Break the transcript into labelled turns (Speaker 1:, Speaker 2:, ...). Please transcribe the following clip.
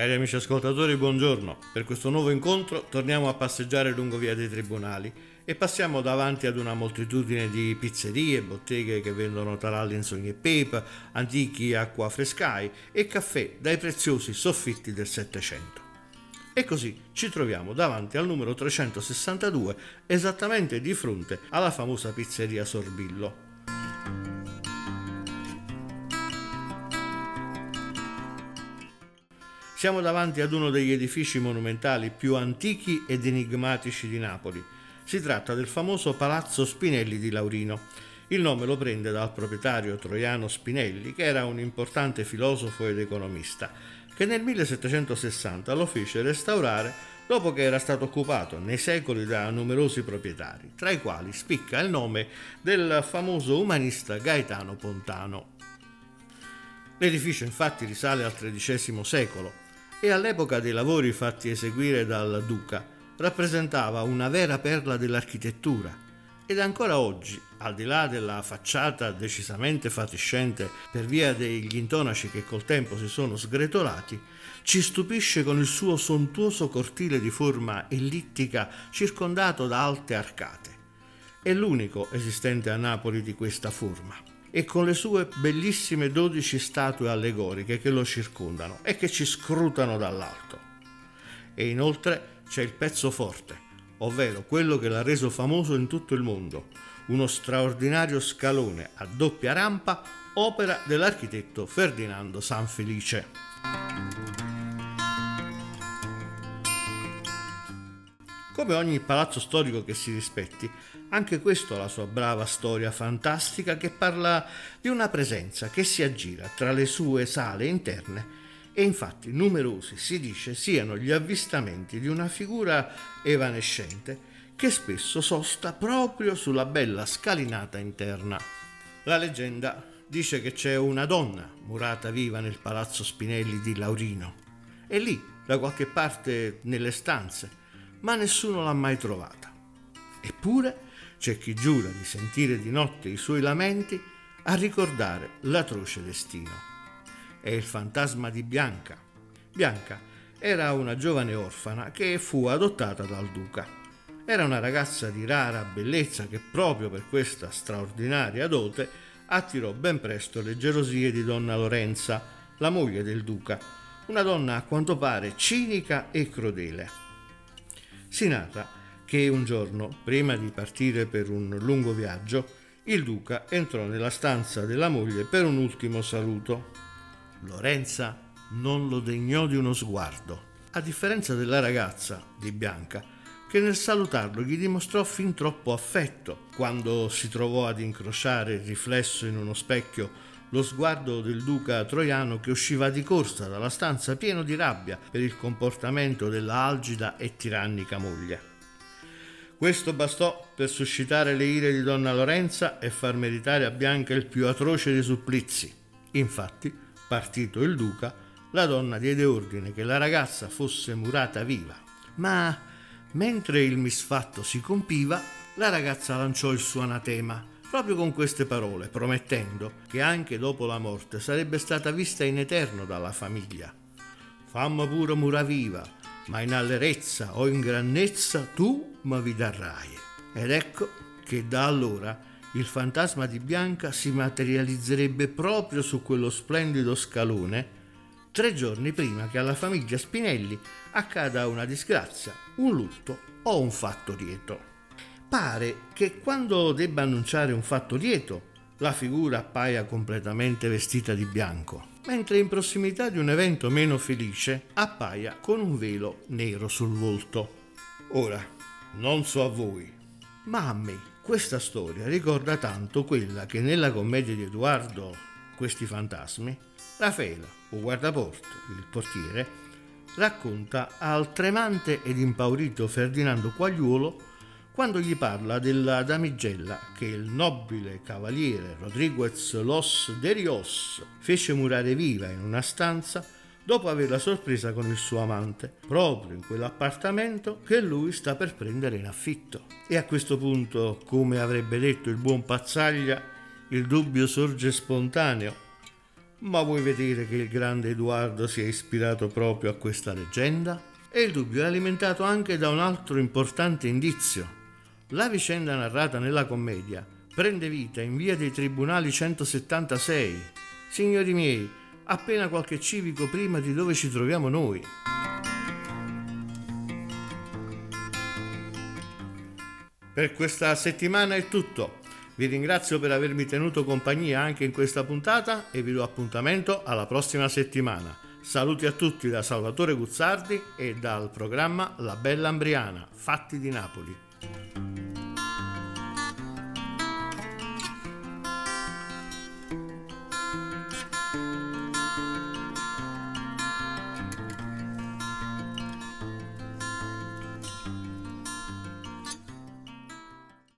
Speaker 1: Cari amici ascoltatori, buongiorno. Per questo nuovo incontro torniamo a passeggiare lungo via dei tribunali e passiamo davanti ad una moltitudine di pizzerie, botteghe che vendono taralli in sogni e pepe, antichi acquafrescai e caffè dai preziosi soffitti del Settecento. E così ci troviamo davanti al numero 362, esattamente di fronte alla famosa pizzeria Sorbillo. Siamo davanti ad uno degli edifici monumentali più antichi ed enigmatici di Napoli. Si tratta del famoso Palazzo Spinelli di Laurino. Il nome lo prende dal proprietario Troiano Spinelli, che era un importante filosofo ed economista, che nel 1760 lo fece restaurare dopo che era stato occupato nei secoli da numerosi proprietari, tra i quali spicca il nome del famoso umanista Gaetano Pontano. L'edificio infatti risale al XIII secolo e all'epoca dei lavori fatti eseguire dal duca rappresentava una vera perla dell'architettura ed ancora oggi, al di là della facciata decisamente fatiscente per via degli intonaci che col tempo si sono sgretolati, ci stupisce con il suo sontuoso cortile di forma ellittica circondato da alte arcate. È l'unico esistente a Napoli di questa forma e con le sue bellissime dodici statue allegoriche che lo circondano e che ci scrutano dall'alto. E inoltre c'è il pezzo forte, ovvero quello che l'ha reso famoso in tutto il mondo, uno straordinario scalone a doppia rampa, opera dell'architetto Ferdinando Sanfelice. Come ogni palazzo storico che si rispetti, anche questo ha la sua brava storia fantastica che parla di una presenza che si aggira tra le sue sale interne e infatti numerosi si dice siano gli avvistamenti di una figura evanescente che spesso sosta proprio sulla bella scalinata interna. La leggenda dice che c'è una donna murata viva nel palazzo Spinelli di Laurino e lì, da qualche parte nelle stanze, ma nessuno l'ha mai trovata. Eppure c'è chi giura di sentire di notte i suoi lamenti a ricordare l'atroce destino. È il fantasma di Bianca. Bianca era una giovane orfana che fu adottata dal duca. Era una ragazza di rara bellezza che proprio per questa straordinaria dote attirò ben presto le gelosie di donna Lorenza, la moglie del duca, una donna a quanto pare cinica e crudele. Si narra che un giorno, prima di partire per un lungo viaggio, il duca entrò nella stanza della moglie per un ultimo saluto. Lorenza non lo degnò di uno sguardo, a differenza della ragazza, di Bianca, che nel salutarlo gli dimostrò fin troppo affetto quando si trovò ad incrociare riflesso in uno specchio lo sguardo del duca troiano che usciva di corsa dalla stanza pieno di rabbia per il comportamento della algida e tirannica moglie. Questo bastò per suscitare le ire di donna Lorenza e far meritare a Bianca il più atroce dei supplizi. Infatti, partito il duca, la donna diede ordine che la ragazza fosse murata viva. Ma mentre il misfatto si compiva, la ragazza lanciò il suo anatema proprio con queste parole, promettendo che anche dopo la morte sarebbe stata vista in eterno dalla famiglia. Famma pure mura viva, ma in allerezza o in grandezza tu mi darai. Ed ecco che da allora il fantasma di Bianca si materializzerebbe proprio su quello splendido scalone tre giorni prima che alla famiglia Spinelli accada una disgrazia, un lutto o un fatto lieto pare che quando debba annunciare un fatto lieto, la figura appaia completamente vestita di bianco, mentre in prossimità di un evento meno felice appaia con un velo nero sul volto. Ora, non so a voi, ma a me questa storia ricorda tanto quella che nella commedia di Edoardo, Questi fantasmi, Raffaele, o guardaporto, il portiere, racconta al tremante ed impaurito Ferdinando Quagliuolo quando gli parla della damigella che il nobile cavaliere Rodriguez Los de Rios fece murare viva in una stanza dopo averla sorpresa con il suo amante, proprio in quell'appartamento che lui sta per prendere in affitto. E a questo punto, come avrebbe detto il buon Pazzaglia, il dubbio sorge spontaneo. Ma vuoi vedere che il grande Edoardo si è ispirato proprio a questa leggenda? E il dubbio è alimentato anche da un altro importante indizio. La vicenda narrata nella commedia prende vita in via dei Tribunali 176. Signori miei, appena qualche civico prima di dove ci troviamo noi. Per questa settimana è tutto. Vi ringrazio per avermi tenuto compagnia anche in questa puntata e vi do appuntamento alla prossima settimana. Saluti a tutti da Salvatore Guzzardi e dal programma La Bella Ambriana, Fatti di Napoli.